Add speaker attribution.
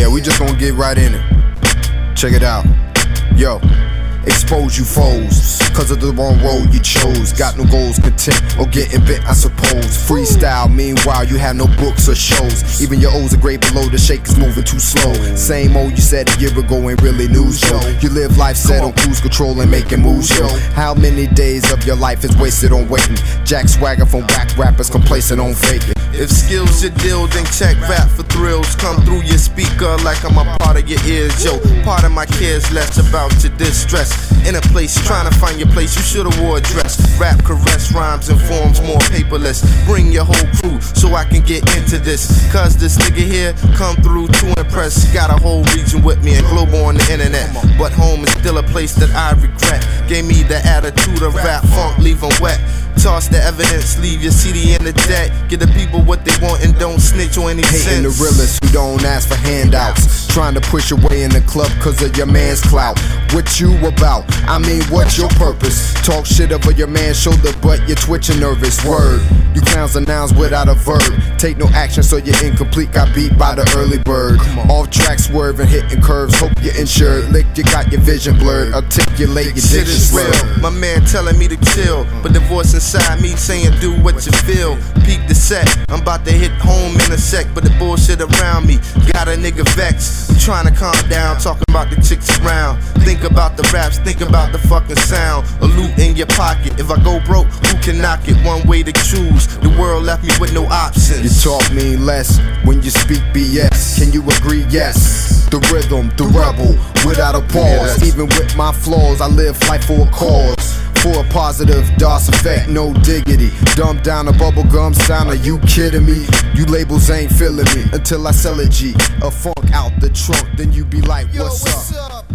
Speaker 1: Yeah, we just gonna get right in it. Check it out. Yo. Expose you foes, cause of the wrong road you chose. Got no goals, content, or getting bit, I suppose. Freestyle, meanwhile, you have no books or shows. Even your O's are great below, the shake is moving too slow. Same old you said a year ago ain't really news, yo. You live life set on cruise control and making moves, yo. How many days of your life is wasted on waiting? Jack swagger from whack rappers complacent on faking.
Speaker 2: If skills your deal, then check rap for thrills. Come through your speaker like I'm a part of your ears, yo. Part of my cares less about your distress. In a place, trying to find your place, you should've wore a dress. Rap, caress, rhymes, and forms more paperless. Bring your whole crew so I can get into this. Cause this nigga here come through to impress. Got a whole region with me and global on the internet. But home is still a place that I regret. Gave me the attitude of rap, funk, leave 'em wet. Toss the evidence, leave your CD in the deck. Give the people what they want and don't snitch on any
Speaker 1: Hating the realists who don't ask for handouts. Trying to push your way in the club cause of your man's clout. What you about? I mean, what's your purpose? Talk shit over your man's shoulder, but you're twitching nervous. Word. You clowns are nouns without a verb. Take no action, so you're incomplete. Got beat by the early bird. Off track swerving, hitting curves. Hope you're insured. Lick, you got your vision blurred. Articulate your
Speaker 2: Shit is real. My man telling me to chill, but the voice inside me saying do what you feel. Peep the set. I'm about to hit home in a sec, but the bullshit around me got a nigga vexed. I'm trying to calm down, talking about the chicks around. Think about the raps, think about the fucking sound. A loot in your pocket. If I go broke, who can knock it? One way to choose. The world left me with no options.
Speaker 1: You talk mean less when you speak BS. Can you agree? Yes. The rhythm, the rebel, without a pause. Even with my flaws, I live life for a cause. For a positive DOS effect, no diggity. Dumb down a bubblegum sound, are you kidding me? You labels ain't feeling me until I sell a G. A funk out the trunk, then you be like, what's, up?